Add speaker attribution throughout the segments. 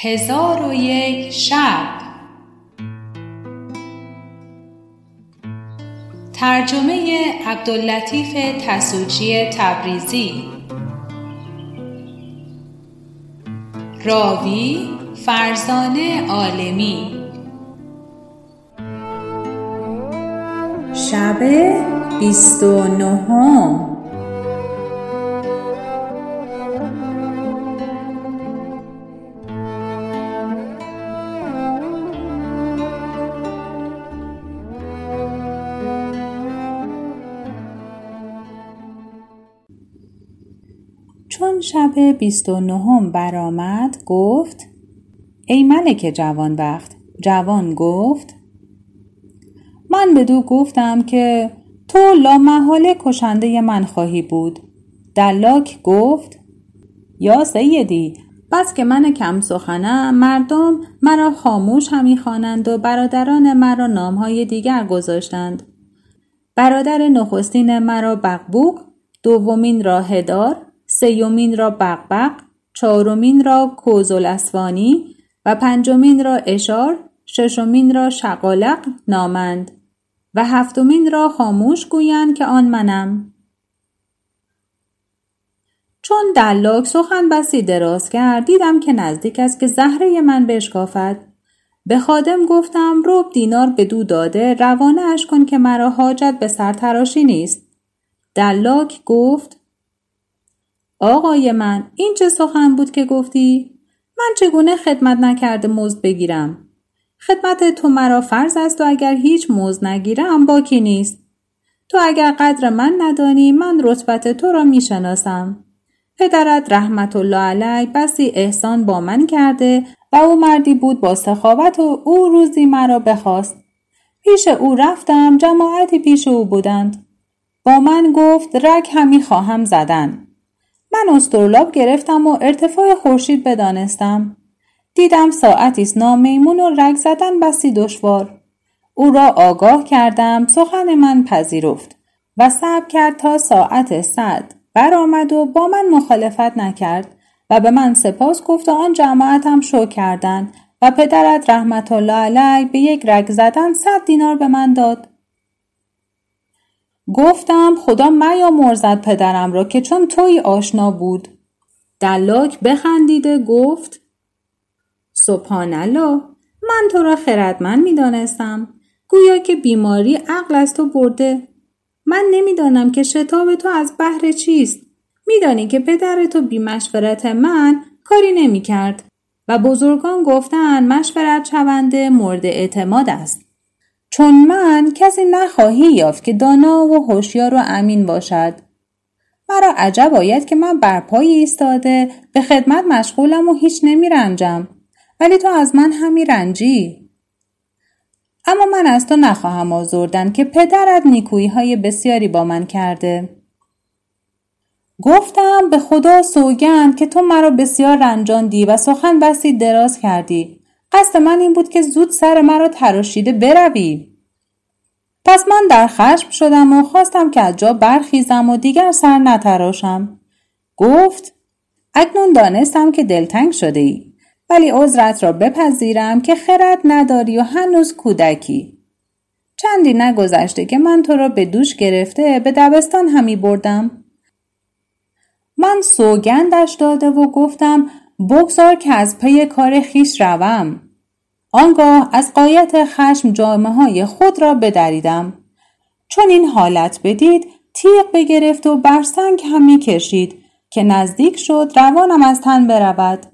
Speaker 1: هزار و یک شب. ترجمه عبداللطیف تسوجی تبریزی. راوی فرزانه عالمی.
Speaker 2: شب بیست و نهم. شب بیست و نهم برآمد گفت ای ملک جوانبخت. جوان گفت من بدو گفتم که تو لامحاله کشنده من خواهی بود. دلاک گفت یا سیدی بس که من کم سخنم مردم مرا خاموش همی خوانند و برادران مرا نامهای دیگر گذاشتند. برادر نخستین مرا بقبوق دومین را هدار سیومین را بقبق چهارمین را کوزالاسوانی و پنجمین را اشار ششمین را شقالق نامند و هفتمین را خاموش گویند که آن منم. چون دلاک سخن بسی دراز کرد دیدم که نزدیک است که زهره من بشکافد. به خادم گفتم رب دینار بدو داده روانه اش کن که مرا حاجت به سرتراشی نیست. دلاک گفت آقای من این چه سخن بود که گفتی؟ من چگونه خدمت نکرده مزد بگیرم؟ خدمت تو مرا فرض است و اگر هیچ موز نگیرم باکی نیست؟ تو اگر قدر من ندانی من رتبت تو را می‌شناسم. پدرت رحمت الله علی بسی احسان با من کرده و او مردی بود با سخاوت و او روزی مرا بخواست. پیش او رفتم جماعتی پیش او بودند. با من گفت رگ همی خواهم زدن. من استرلاب گرفتم و ارتفاع خورشید بدانستم. دیدم ساعتی است نامیمون و رگ زدن بسی دشوار. او را آگاه کردم سخن من پذیرفت و صبر کرد تا ساعت صد برآمد و با من مخالفت نکرد و به من سپاس گفت و آن جماعتم شو کردند و پدرت رحمت الله علی به یک رگ زدن صد دینار به من داد. گفتم خدا میامرزد پدرم را که چون توی آشنا بود. دلاک بخندیده گفت سبحان الله من تو را خردمند می‌دانستم. گویا که بیماری عقل از تو برده. من نمی‌دانم که شتاب تو از بهر چیست. میدانی که پدر تو بی مشورت من کاری نمی‌کرد. و بزرگان گفتن مشورت شونده مورد اعتماد است. چون من کسی نخواهی یافت که دانا و هوشیار و امین باشد. مرا عجب آید که من بر پای ایستاده به خدمت مشغولم و هیچ نمیرنجم. ولی تو از من همی رنجی. اما من از تو نخواهم آزردن که پدرت نیکویی های بسیاری با من کرده. گفتم به خدا سوگند که تو مرا بسیار رنجاندی و سخن بسی دراز کردی. قصد من این بود که زود سر مرا تراشیده بروی. پس من در خشم شدم و خواستم که از جا برخیزم و دیگر سر نتراشم. گفت اکنون دانستم که دلتنگ شده ای ولی عذرت را بپذیرم که خرد نداری و هنوز کودکی. چندی نگذشته که من تو را به دوش گرفته به دبستان همی بردم. من سوگندش داده و گفتم بگذار که از پی کار خیش روم. آنگاه از قایت خشم جامعه های خود را بدریدم. چون این حالت بدید تیغ بگرفت و بر سنگ همی کشید که نزدیک شد روانم از تن برود.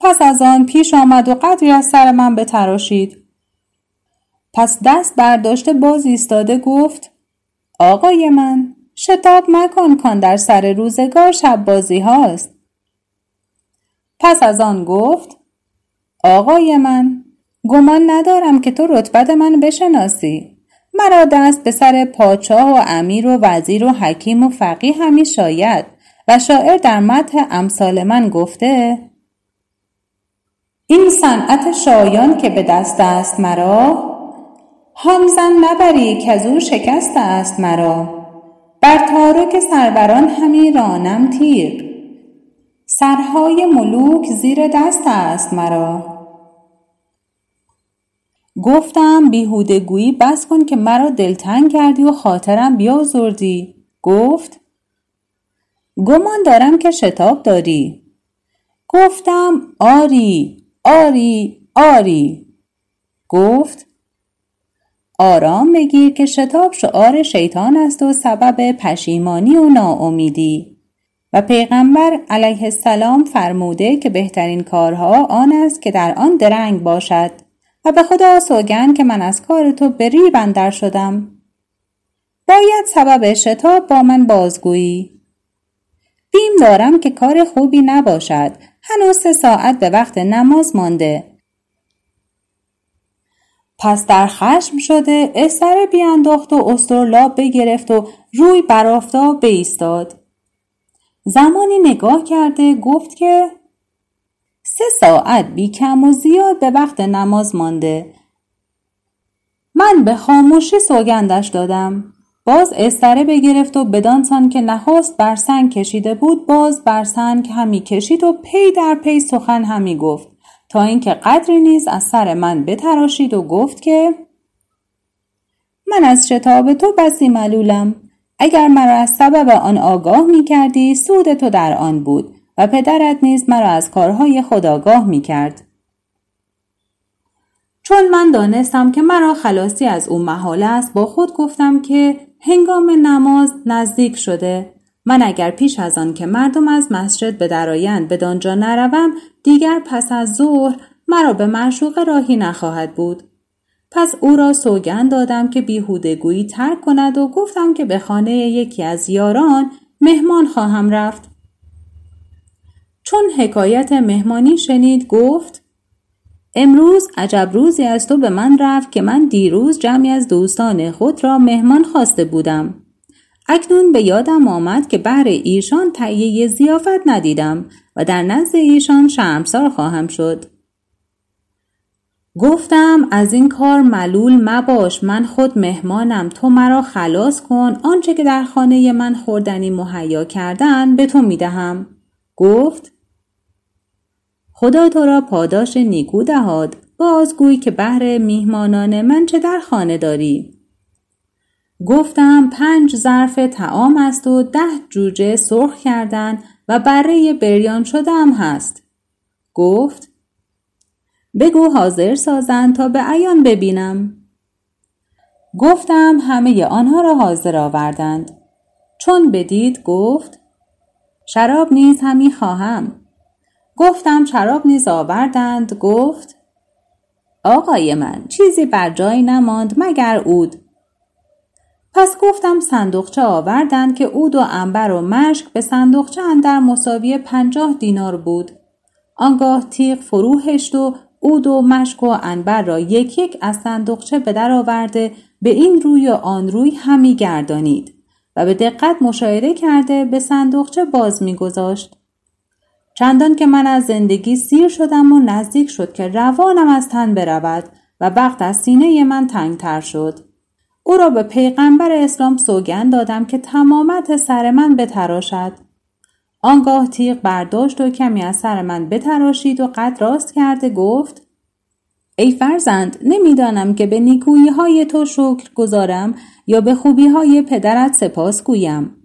Speaker 2: پس از آن پیش آمد و قدری از سر من بتراشید. پس دست برداشته باز ایستاده گفت آقای من شتاب مکن کن در سر روزگار شب بازی هاست. پس از آن گفت آقای من گمان ندارم که تو رتبت من بشناسی. مرا دست به سر پاچاه و امیر و وزیر و حکیم و فقیه همی شاید و شاعر در متح امثال من گفته این صنعت شایان که به دست است مرا هان زن نبری کزو شکست است مرا. بر تارک سروران همی رانم تیغ سرهای ملوک زیر دست است مرا. گفتم بیهودگویی بس کن که مرا دلتنگ کردی و خاطرم بیازردی. گفت گمان دارم که شتاب داری. گفتم آری آری آری. گفت آرام بگیر که شتاب شعار شیطان است و سبب پشیمانی و ناامیدی. و پیغمبر علیه السلام فرموده که بهترین کارها آن است که در آن درنگ باشد و به خدا سوگن که من از کار تو به ریب شدم. باید سبب شتاب با من بازگویی. بیم دارم که کار خوبی نباشد. هنوز سه ساعت به وقت نماز مانده. پس در خشم شده استره بیانداخت و استرلاب بگرفت و روی بر آفتاب بایستاد زمانی نگاه کرده گفت که سه ساعت بی کم و زیاد به وقت نماز مانده. من به خاموشی سوگندش دادم. باز استره بگرفت و بدانسان که نخست بر سنگ کشیده بود باز بر سنگ همی کشید و پی در پی سخن همی گفت. تا اینکه قدری نیز از سر من بتراشید و گفت که من از شتاب تو بسی ملولم. اگر مرا از سبب آن آگاه می کردی سود تو در آن بود و پدرت نیز مرا از کارهای خود آگاه می کرد. چون من دانستم که مرا خلاصی از او محال است با خود گفتم که هنگام نماز نزدیک شده من اگر پیش از آن که مردم از مسجد به درآیند به دانجا نروم دیگر پس از ظهر مرا به معشوق راهی نخواهد بود پس او را سوگند دادم که بیهودگویی ترک کند و گفتم که به خانه یکی از یاران مهمان خواهم رفت. چون حکایت مهمانی شنید گفت امروز عجب روزی از تو به من رفت که من دیروز جمعی از دوستان خود را مهمان خواسته بودم. اکنون به یادم آمد که بهر ایشان تهیه زیافت ندیدم و در نزد ایشان شرمسار خواهم شد. گفتم از این کار ملول مباش من خود مهمانم تو مرا خلاص کن آنچه که در خانه من خوردنی مهیا کردن به تو می‌دهم. گفت خدا تو را پاداش نیکو دهاد بازگوی که بهر میهمانان من چه در خانه داری. گفتم پنج ظرف تعام است و ده جوجه سرخ کردن و بره بریان شدم هست. گفت بگو حاضر سازند تا به عیان ببینم. گفتم همه آنها را حاضر آوردند. چون بدید گفت شراب نیز همی خواهم. گفتم شراب نیز آوردند گفت آقای من چیزی بر جای نماند مگر اود پس گفتم صندوقچه آوردند که اود و انبر و مشک به صندوقچه اندر مساوی پنجاه دینار بود. آنگاه تیغ فرو هشت و اود و مشک و انبر را یک یک از صندوقچه به در آورده به این روی و آن روی همی گردانید. و به دقت مشاهده کرده به صندوقچه باز میگذاشت چندان که من از زندگی سیر شدم و نزدیک شد که روانم از تن برود و وقت از سینه من تنگتر شد. او را به پیغمبر اسلام سوگند دادم که تمامت سر من بتراشد. آنگاه تیغ برداشت و کمی از سر من بتراشید و قد راست کرده گفت ای فرزند نمی‌دانم که به نیکویی های تو شکر گذارم یا به خوبی های پدرت سپاس گویم.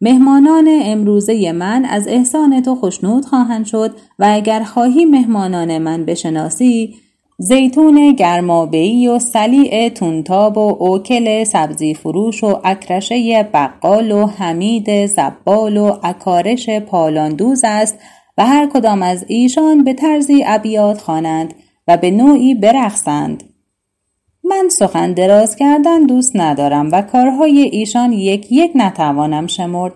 Speaker 2: مهمانان امروزه من از احسان تو خشنود خواهند شد و اگر خواهی مهمانان من بشناسی زیتون گرمابهی و سلیع تونتاب و اوکل سبزی فروش و اکرشه بقال و حمید زبال و اکارش پالاندوز است و هر کدام از ایشان به طرزی ابیات خوانند و به نوعی برقصند. من سخن دراز کردن دوست ندارم و کارهای ایشان یک یک نتوانم شمرد.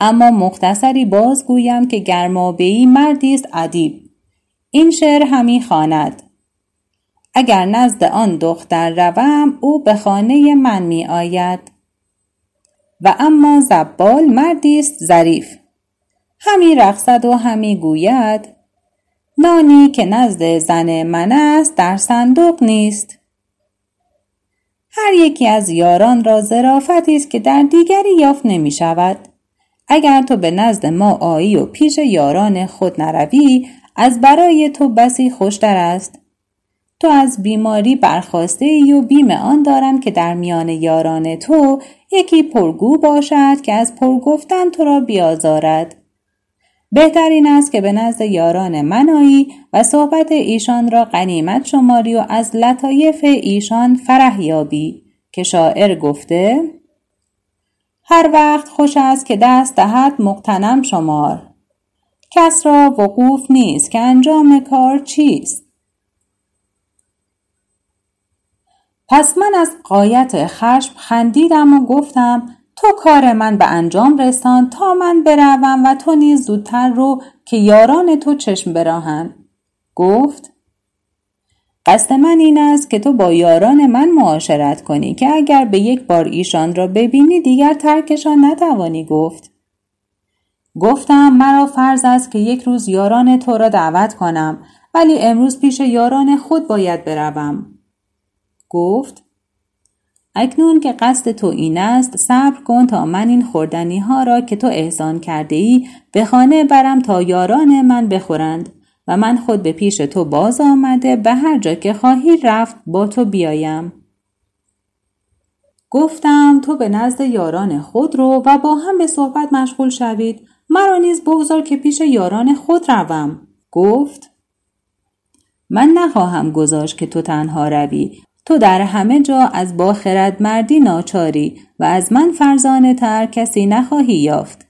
Speaker 2: اما مختصری باز گویم که گرمابهی مردی است ادیب. این شعر همی خواند. اگر نزد آن دختر روم او به خانه من می آید و اما زبال مردی است ظریف. همی رقصد و همی گوید نانی که نزد زن من است در صندوق نیست. هر یکی از یاران را ظرافتی است که در دیگری یافت نمی شود. اگر تو به نزد ما آیی و پیش یاران خود نروی از برای تو بسی خوشتر است. تو از بیماری برخواسته ای و بیم آن دارم که در میان یاران تو یکی پرگو باشد که از پرگفتن تو را بیازارد. بهترین است که به نزد یاران من آیی و صحبت ایشان را غنیمت شماری و از لطایف ایشان فرح یابی که شاعر گفته هر وقت خوش است که دست دهد مقتنم شمار. کس را وقوف نیست که انجام کار چیست؟ پس من از قایت خشم خندیدم و گفتم تو کار من به انجام رسان تا من بروم و تو نیز زودتر رو که یاران تو چشم براهند گفت قصد من این است که تو با یاران من معاشرت کنی که اگر به یک بار ایشان را ببینی دیگر ترکشان نتوانی گفت. گفتم مرا فرض است که یک روز یاران تو را دعوت کنم ولی امروز پیش یاران خود باید بروم. گفت اکنون که قصد تو این است صبر کن تا من این خوردنی ها را که تو احسان کرده ای به خانه برم تا یاران من بخورند و من خود به پیش تو باز آمده به هر جا که خواهی رفت با تو بیایم. گفتم تو به نزد یاران خود رو و با هم به صحبت مشغول شوید. مرا نیز بگذار که پیش یاران خود روم. گفت من نخواهم گذاشت که تو تنها روی تو در همه جا از با مردی ناچاری و از من فرزانه تر کسی نخواهی یافت.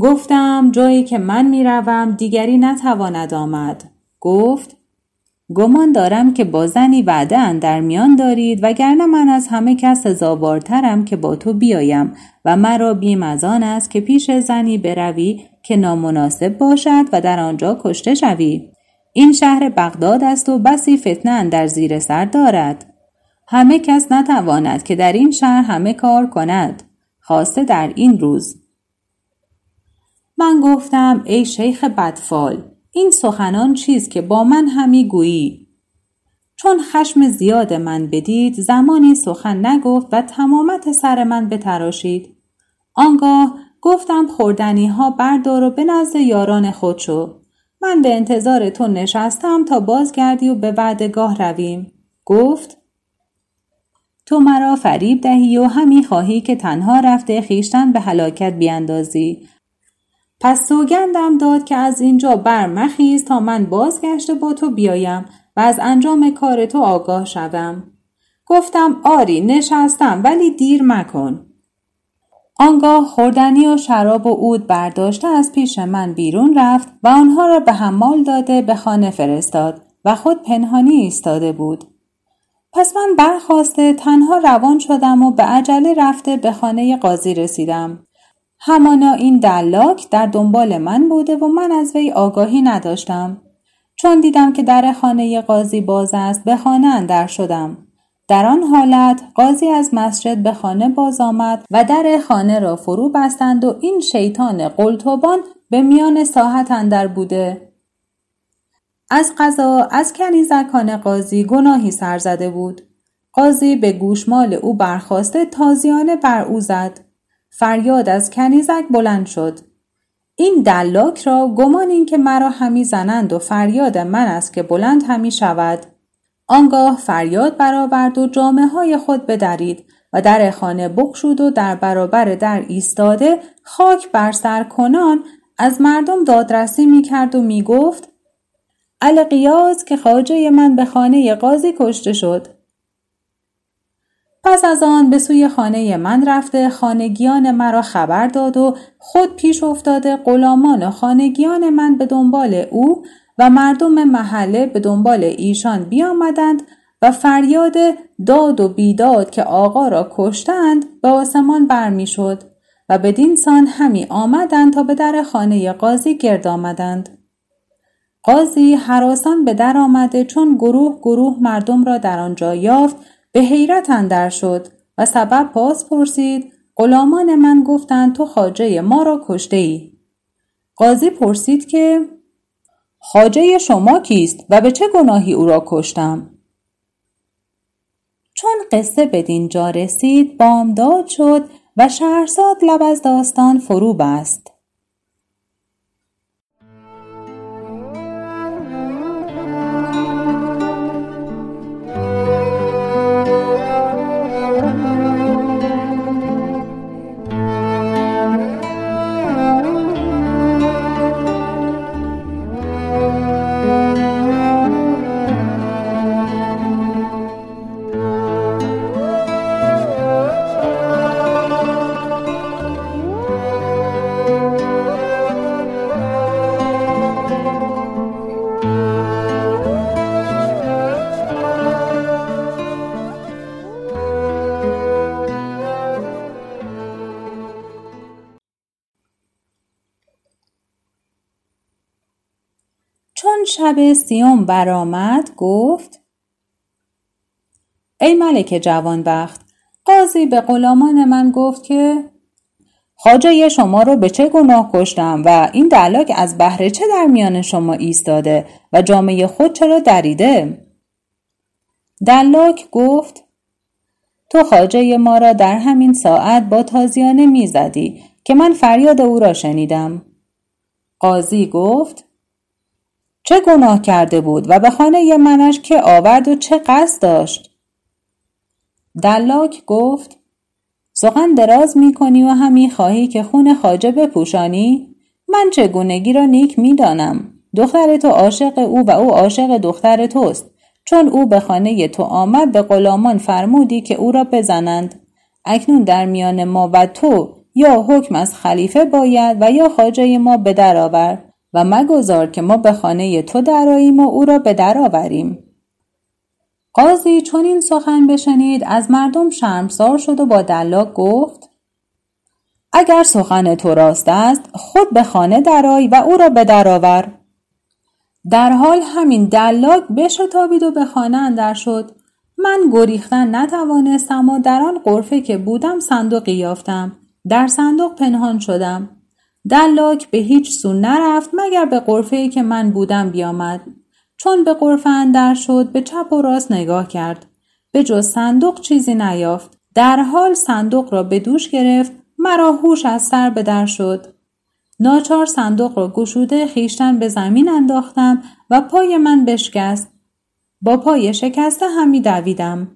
Speaker 2: گفتم جایی که من می روم دیگری نتواند آمد. گفت گمان دارم که با زنی وعده در میان دارید وگرنه من از همه کس سزاوارترم که با تو بیایم و مرا بیم از آن است که پیش زنی بروی که نامناسب باشد و در آنجا کشته شوی. این شهر بغداد است و بسی فتنه در زیر سر دارد. همه کس نتواند که در این شهر همه کار کند. خواسته در این روز. من گفتم ای شیخ بدفال این سخنان چیز که با من همی گویی؟ چون خشم زیاد من بدید زمانی سخن نگفت و تمامت سر من بتراشید. آنگاه گفتم خوردنی ها بردار و به نزد یاران خود شو. من به انتظار تو نشستم تا بازگردی و به وعدگاه رویم. گفت تو مرا فریب دهی و همی خواهی که تنها رفته خیشتن به هلاکت بیاندازی. پس سوگندم داد که از اینجا برمخیز تا من بازگشته با تو بیایم و از انجام کار تو آگاه شوم. گفتم آری نشستم ولی دیر مکن. آنگاه خوردنی و شراب و عود برداشته از پیش من بیرون رفت و آنها را به حمال داده به خانه فرستاد و خود پنهانی ایستاده بود. پس من برخواسته تنها روان شدم و به عجله رفته به خانه قاضی رسیدم. همانا این دلاک در دنبال من بوده و من از وی آگاهی نداشتم. چون دیدم که در خانه قاضی باز است به خانه اندر شدم. در آن حالت قاضی از مسجد به خانه باز آمد و در خانه را فرو بستند و این شیطان قلتوبان به میان ساحت اندر بوده. از قضا از کنیزکان قاضی گناهی سر زده بود. قاضی به گوشمال او برخواسته تازیانه بر او زد. فریاد از کنیزک بلند شد. این دلاک را گمان این که مرا همی زنند و فریاد من است که بلند همی شود. آنگاه فریاد برآورد و جامعه های خود بدرید و در خانه بکشود و در برابر در ایستاده خاک بر سر کنان از مردم دادرسی می کرد و می گفت القیاز که خاجه من به خانه قاضی کشته شد. پس از آن به سوی خانه من رفته خانگیان مرا خبر داد و خود پیش افتاده غلامان خانگیان من به دنبال او و مردم محله به دنبال ایشان بیامدند و فریاد داد و بیداد که آقا را کشتند به آسمان برمیشد و بدین سان همی آمدند تا به در خانه قاضی گرد آمدند قاضی حراسان به در آمده چون گروه گروه مردم را در آنجا یافت به حیرت اندر شد و سبب پاس پرسید غلامان من گفتند تو خاجه ما را کشته ای. قاضی پرسید که خاجه شما کیست و به چه گناهی او را کشتم؟ چون قصه بدین جا رسید بامداد شد و شهرزاد لب از داستان فرو بست شب سیوم برآمد گفت ای ملک جوانبخت قاضی به غلامان من گفت که خاجه شما رو به چه گناه کشتم و این دلاک از بهر چه در میان شما ایستاده و جامعه خود چرا دریده؟ دلاک گفت تو خاجه ما را در همین ساعت با تازیانه می‌زدی که من فریاد او را شنیدم. قاضی گفت چه گناه کرده بود و به خانه منش که آورد و چه قصد داشت؟ دلاک گفت سخن دراز می کنی و همی خواهی که خون خاجه بپوشانی؟ من چگونگی را نیک می دانم دختر تو عاشق او و او عاشق دختر توست. چون او به خانه تو آمد به غلامان فرمودی که او را بزنند. اکنون در میان ما و تو یا حکم از خلیفه باید و یا خاجه ما به در آور. و مگذار که ما به خانه تو دراییم و او را به در آوریم. قاضی چون این سخن بشنید از مردم شرمسار شد و با دلاک گفت اگر سخن تو راست است خود به خانه درآی و او را به در آور. در حال همین دلاک بشتابید و به خانه اندر شد. من گریختن نتوانستم و در آن غرفه که بودم صندوقی یافتم. در صندوق پنهان شدم. دلاک به هیچ سو نرفت مگر به غرفه که من بودم بیامد. چون به غرفه اندر شد به چپ و راست نگاه کرد. به جز صندوق چیزی نیافت. در حال صندوق را به دوش گرفت مرا هوش از سر به در شد. ناچار صندوق را گشوده خیشتن به زمین انداختم و پای من بشکست. با پای شکسته همی دویدم.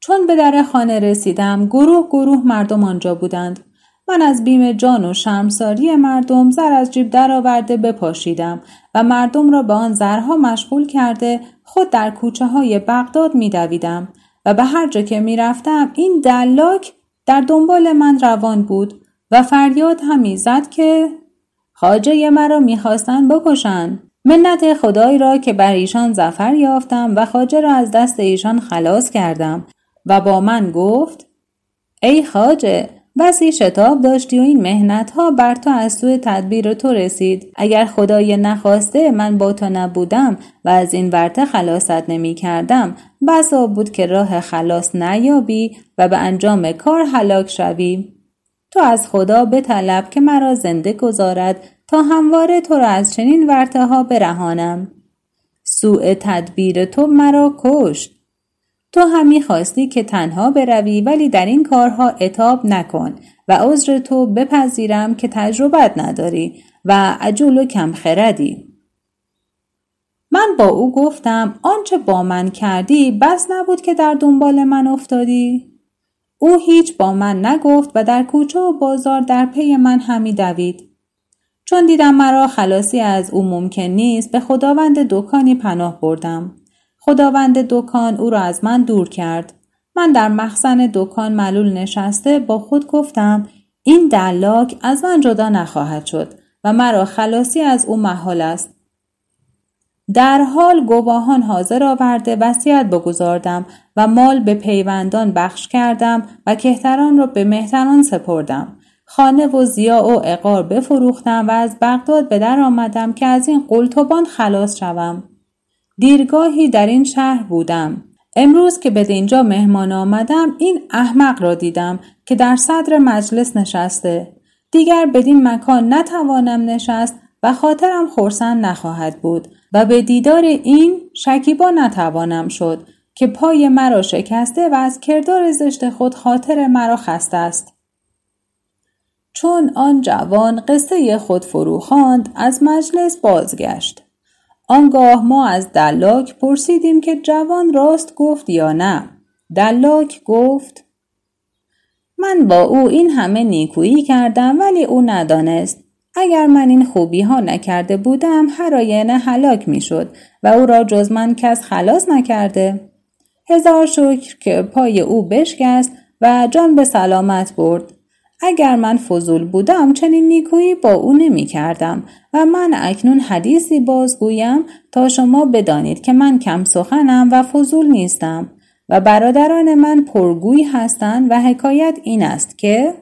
Speaker 2: چون به در خانه رسیدم گروه گروه مردم آنجا بودند. من از بیم جان و شرمساری مردم زر از جیب درآورده بپاشیدم و مردم را به آن زرها مشغول کرده خود در کوچه های بغداد میدویدم و به هر جا که می‌رفتم این دلاک در دنبال من روان بود و فریاد همی زد که خاجه مرا می‌خواستند بکشند. منت خدای را که بر ایشان زفر یافتم و خاجه را از دست ایشان خلاص کردم و با من گفت ای خاجه بسی شتاب داشتی و این مهنت ها بر تو از سوی تدبیر تو رسید. اگر خدای نخواسته من با تو نبودم و از این ورته خلاصت نمی کردم بسا بود که راه خلاص نیابی و به انجام کار هلاک شوی. تو از خدا بطلب که مرا زنده گذارد تا همواره تو را از چنین ورته ها برهانم. سوء تدبیر تو مرا کشت. تو همی خواستی که تنها بروی ولی در این کارها اتاب نکن و عذر تو بپذیرم که تجربت نداری و عجول و کمخردی من با او گفتم آنچه با من کردی بس نبود که در دنبال من افتادی. او هیچ با من نگفت و در کوچه و بازار در پی من همی دوید. چون دیدم مرا خلاصی از او ممکن نیست به خداوند دکانی پناه بردم. خداوند دکان او را از من دور کرد. من در مخزن دکان ملول نشسته با خود گفتم این دلاک از من جدا نخواهد شد و مرا خلاصی از او محال است. در حال گواهان حاضر آورده وصیت بگذاردم و مال به پیوندان بخش کردم و کهتران را به مهتران سپردم. خانه و زیا و اقار بفروختم و از بغداد به در آمدم که از این قلتبان خلاص شوم. دیرگاهی در این شهر بودم. امروز که به اینجا مهمان آمدم این احمق را دیدم که در صدر مجلس نشسته. دیگر بدین مکان نتوانم نشست و خاطرم خورسند نخواهد بود و به دیدار این شکیبا نتوانم شد که پای مرا شکسته و از کردار زشت خود خاطر مرا خسته است. چون آن جوان قصه خود فرو خواند از مجلس بازگشت. آنگاه ما از دلاک پرسیدیم که جوان راست گفت یا نه. دلاک گفت من با او این همه نیکویی کردم ولی او ندانست. اگر من این خوبی ها نکرده بودم هر آینه هلاک می شد و او را جز من کس خلاص نکرده. هزار شکر که پای او بشکست و جان به سلامت برد. اگر من فضول بودم چنین نیکویی با او نمی کردم و من اکنون حدیثی بازگویم تا شما بدانید که من کم سخنم و فضول نیستم و برادران من پرگوی هستند و حکایت این است که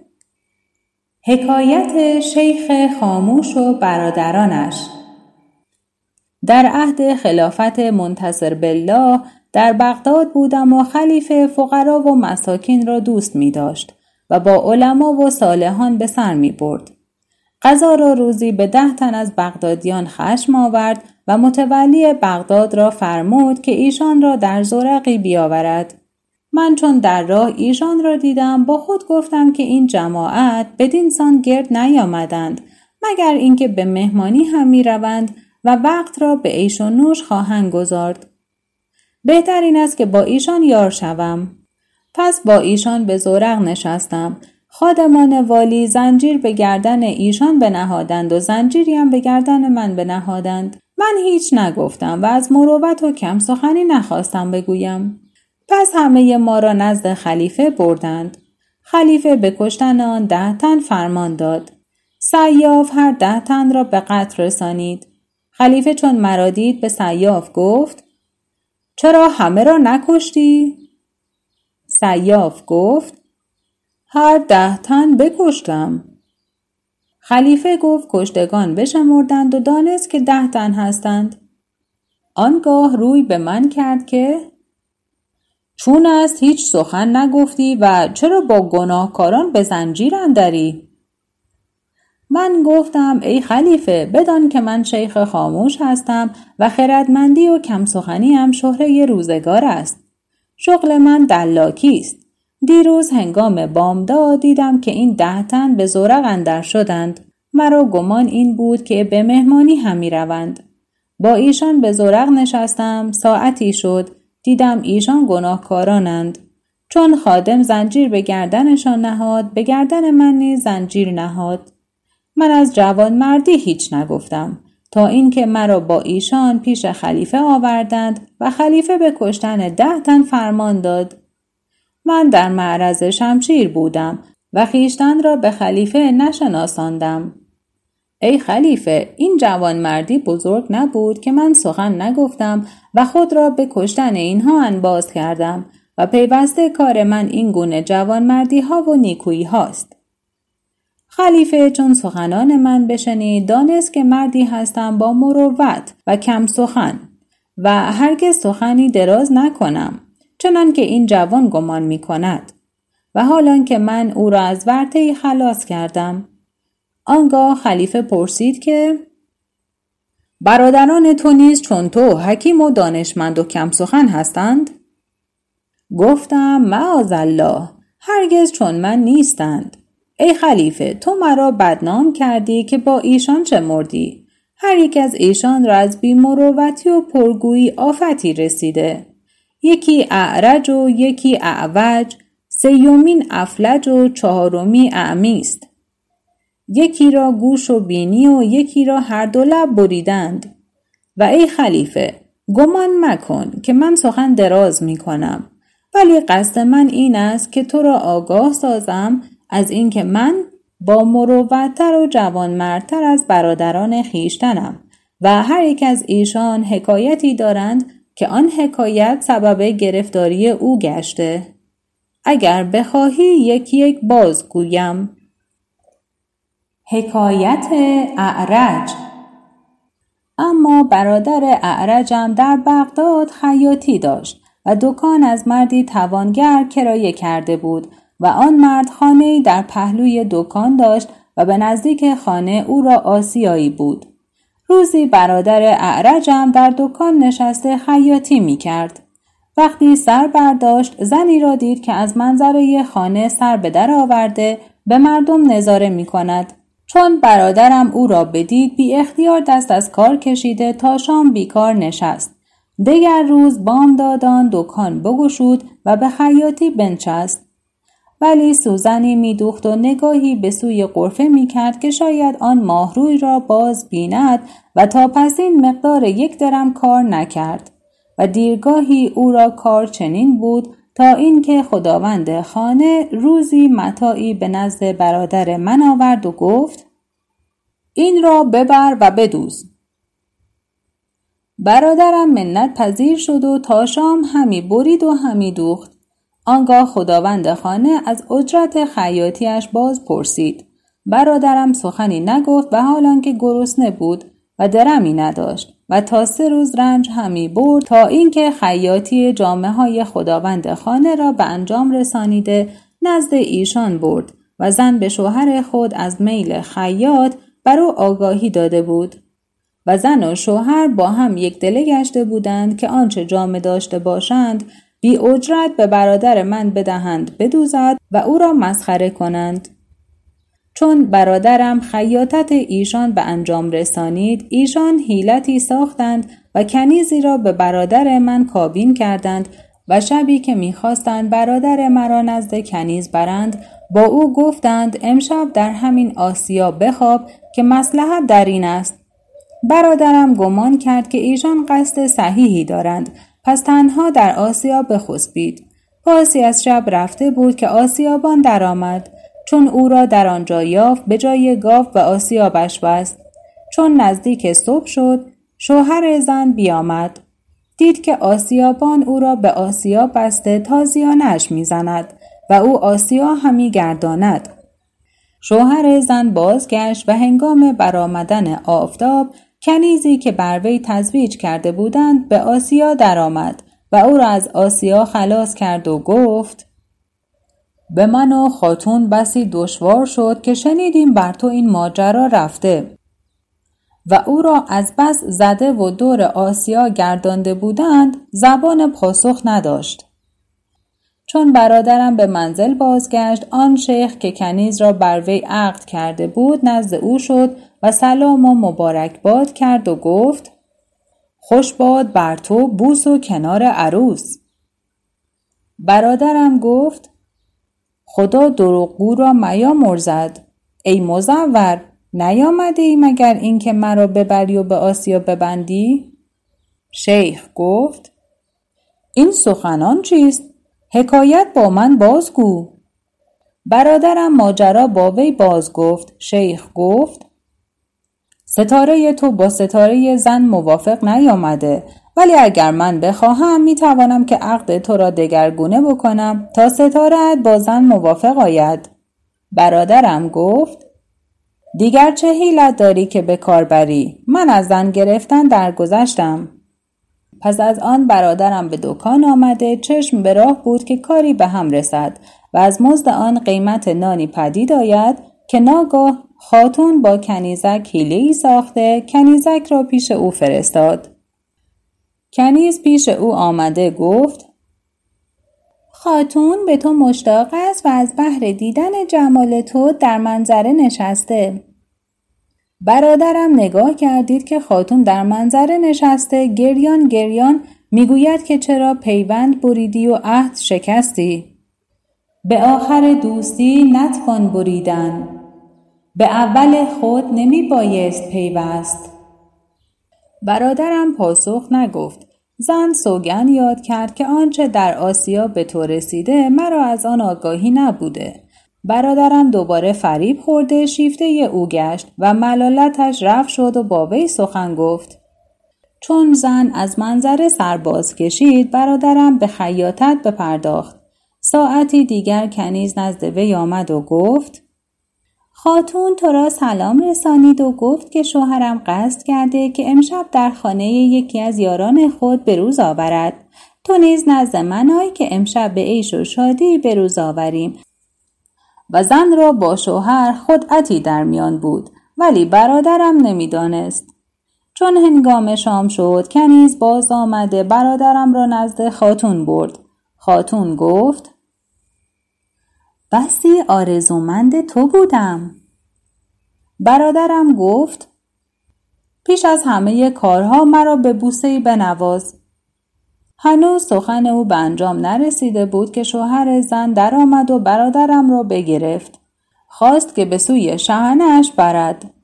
Speaker 2: حکایت شیخ خاموش و برادرانش در عهد خلافت منتصر بالله در بغداد بودم و خلیفه فقرا و مساکین را دوست می داشت و با علما و صالحان به سر می برد. قضا را روزی به ده تن از بغدادیان خشم آورد و متولی بغداد را فرمود که ایشان را در زورقی بیاورد. من چون در راه ایشان را دیدم با خود گفتم که این جماعت بدین سان گرد نیامدند مگر اینکه به مهمانی هم می روند و وقت را به ایش و نوش خواهند گذارد. بهتر این است که با ایشان یار شوم. پس با ایشان به زورق نشستم. خادمان والی زنجیر به گردن ایشان بنهادند و زنجیری هم به گردن من بنهادند. من هیچ نگفتم و از مروت و کم سخنی نخواستم بگویم. پس همه ما را نزد خلیفه بردند. خلیفه به کشتن آن ده تن فرمان داد. سیاف هر ده تن را به قتل رسانید. خلیفه چون مرا دید به سیاف گفت چرا همه را نکشتی؟ سیاف گفت هر ده تن بکشتم. خلیفه گفت کشتگان بشمردند و دانست که ده تن هستند. آنگاه روی به من کرد که چون است هیچ سخن نگفتی و چرا با گناهکاران به زنجیر اندری؟ من گفتم ای خلیفه بدان که من شیخ خاموش هستم و خردمندی و کم سخنی هم شهره روزگار است. شغل من دلاکی است. دیروز هنگام بامداد دیدم که این ده تن به زورق اندر شدند. مرا گمان این بود که به مهمانی هم می روند. با ایشان به زورق نشستم ساعتی شد دیدم ایشان گناهکارانند. چون خادم زنجیر به گردنشان نهاد به گردن من نیز زنجیر نهاد. من از جوان مردی هیچ نگفتم تا اینکه مرا با ایشان پیش خلیفه آوردند و خلیفه به کشتن ده تن فرمان داد. من در معرض شمشیر بودم و خیشتن را به خلیفه نشناساندم. ای خلیفه این جوان مردی بزرگ نبود که من سخن نگفتم و خود را به کشتن اینها انباز کردم و پیوسته کار من این گونه جوان مردی ها و نیکویی هاست. خلیفه چون سخنان من بشنید دانست که مردی هستم با مروت و کم سخن و هرگز سخنی دراز نکنم چنان که این جوان گمان می کند و حالان که من او را از ورطه خلاص کردم آنگاه خلیفه پرسید که برادران تو نیز چون تو حکیم و دانشمند و کم سخن هستند؟ گفتم معاذ الله هرگز چون من نیستند ای خلیفه تو مرا بدنام کردی که با ایشان چه مردی؟ هر یک از ایشان را از بیمروتی و پرگویی آفتی رسیده. یکی اعرج و یکی اعوج سیومین افلج و چهارمی اعمی است یکی را گوش و بینی و یکی را هر دو لب بریدند. و ای خلیفه گمان مکن که من سخن دراز می کنم. ولی قصد من این است که تو را آگاه سازم از اینکه من با مروتتر و جوانمردتر از برادران خیشتنم و هر یک از ایشان حکایتی دارند که آن حکایت سبب گرفتاری او گشته. اگر بخواهی یکی یک باز گویم حکایت اعرج. اما برادر اعرجم در بغداد خیاطی داشت و دکان از مردی توانگر کرایه کرده بود و آن مرد خانه در پهلوی دکان داشت و به نزدیک خانه او را آسیایی بود. روزی برادر اعرجم در دکان نشسته خیاطی می کرد. وقتی سر برداشت زنی را دید که از منظره خانه سر به در آورده به مردم نظاره می کند. چون برادرم او را بدید بی اختیار دست از کار کشیده تا شام بیکار نشست. دگر روز بامدادان دکان بگشود و به خیاطی بنچست. ولی سوزنی میدوخت و نگاهی به سوی قرفه می‌کرد که شاید آن ماهروی را باز بیند و تا پس این مقدار یک درم کار نکرد. و دیرگاهی او را کار چنین بود تا اینکه خداوند خانه روزی متاعی به نزد برادر من آورد و گفت این را ببر و بدوز. برادرم منت پذیر شد و تا شام همی برید و همی دوخت. آنگاه خداوند خانه از اجرت خیاطیش باز پرسید برادرم سخنی نگفت و حال که گرسنه بود و درمی نداشت و تا سه روز رنج همی برد تا اینکه خیاطی جامعه های خداوند خانه را به انجام رسانیده نزد ایشان برد و زن به شوهر خود از میل خیاط بر او آگاهی داده بود. و زن و شوهر با هم یک دله گشته بودند که آنچه جامه داشته باشند بی اجرت به برادر من بدهند بدوزد و او را مسخره کنند. چون برادرم خیاطت ایشان به انجام رسانید ایشان حیلتی ساختند و کنیزی را به برادر من کابین کردند و شبی که می‌خواستند برادر مرا نزد کنیز برند با او گفتند امشب در همین آسیا بخواب که مسلحت در این است. برادرم گمان کرد که ایشان قصد صحیحی دارند پس تنها در آسیا بخسبید. پاسی از شب رفته بود که آسیابان درآمد چون او را در آنجا یافت به جای گاو و آسیابش بست. چون نزدیک صبح شد شوهر زن بیامد. دید که آسیابان او را به آسیا بسته تازیانش می‌زند و او آسیا همی گرداند. شوهر زن بازگشت و هنگام برآمدن آفتاب کنیزی که بر وی تزویج کرده بودند به آسیا درآمد و او را از آسیا خلاص کرد و گفت به من و خاتون بسی دشوار شد که شنیدیم بر تو این ماجرا رفته و او را از بس زده و دور آسیا گردانده بودند زبان پاسخ نداشت. چون برادرم به منزل بازگشت آن شیخ که کنیز را بر وی عقد کرده بود نزد او شد و سلام و مبارک باد کرد و گفت خوش باد بر تو بوس و کنار عروس. برادرم گفت خدا دروغگو را میا مرزد ای مزور نیامده ای مگر اینکه مرا ببری و به آسیا ببندی؟ شیخ گفت این سخنان چیست؟ حکایت با من بازگو. برادرم ماجرا با وی باز گفت شیخ گفت ستاره تو با ستاره زن موافق نیامده. ولی اگر من بخواهم می توانم که عقد تو را دگرگونه بکنم تا ستارت با زن موافق آید. برادرم گفت دیگر چه حیلت داری که به کار بری؟ من از زن گرفتن درگذشتم. پس از آن برادرم به دکان آمده چشم به راه بود که کاری به هم رسد و از مزد آن قیمت نانی پدید آید که ناگاه خاتون با کنیزک ای ساخته کنیزک را پیش او فرستاد. کنیز پیش او آمده گفت خاتون به تو مشتاق است و از بحر دیدن جمال تو در منظره نشسته. برادرم نگاه کردید که خاتون در منظره نشسته گریان گریان می‌گوید که چرا پیوند بریدی و عهد شکستی. به آخر دوستی نتوان بریدن. به اول خود نمی بایست پیوست. برادرم پاسخ نگفت. زن سوگن یاد کرد که آنچه در آسیا به تو رسیده مرا از آن آگاهی نبوده. برادرم دوباره فریب خورده شیفته او گشت و ملالتش رفت شد و با وی سخن گفت. چون زن از منظره سرباز کشید برادرم به خیاطت بپرداخت. ساعتی دیگر کنیز نزد وی آمد و گفت خاتون تو را سلام رسانید و گفت که شوهرم قصد کرده که امشب در خانه یکی از یاران خود به روز آورد. تو نیز نزد من آی که امشب به عیش و شادی به روز آوریم. و زن را با شوهر خدعتی در میان بود ولی برادرم نمی‌دانست. چون هنگام شام شد کنیز باز آمده برادرم را نزد خاتون برد. خاتون گفت بسی آرزومند تو بودم. برادرم گفت پیش از همه کارها مرا به بوسهای بنواز. هنوز سخن او به انجام نرسیده بود که شوهر زن درآمد و برادرم را بگرفت. خواست که به سوی شهنش برد.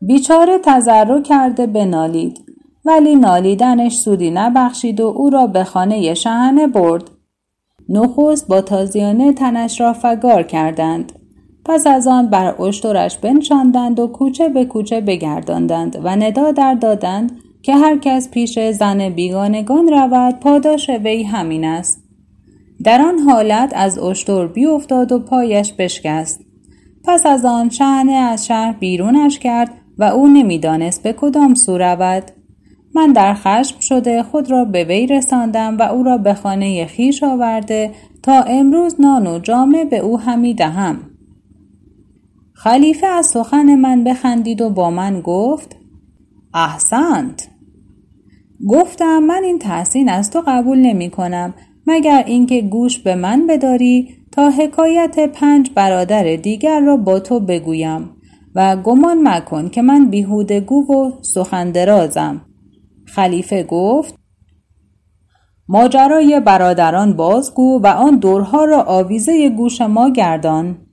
Speaker 2: بیچاره تضرع کرده بنالید ولی نالیدنش سودی نبخشید و او را به خانه شهنه برد. نخست با تازیانه تنش را فگار کردند. پس از آن بر اشترش بنشاندند و کوچه به کوچه بگرداندند و ندا در دادند که هر کس پیش زن بیگانگان رود پاداش وی همین است. در آن حالت از اشتر بیافتاد و پایش بشکست. پس از آن شهنه از شهر بیرونش کرد و او نمی‌دانست به کدام سو رود. من در خشم شده خود را به وی رساندم و او را به خانه خیش آورده تا امروز نان و جامه به او همی دهم. خلیفه از سخن من بخندید و با من گفت احسنت. گفتم من این تحسین از تو قبول نمی کنم مگر اینکه گوش به من بداری تا حکایت پنج برادر دیگر را با تو بگویم و گمان مکن که من بیهودگو و سخندرازم خلیفه گفت ماجرای برادران بازگو و آن دورها را آویزه گوش ما گردان.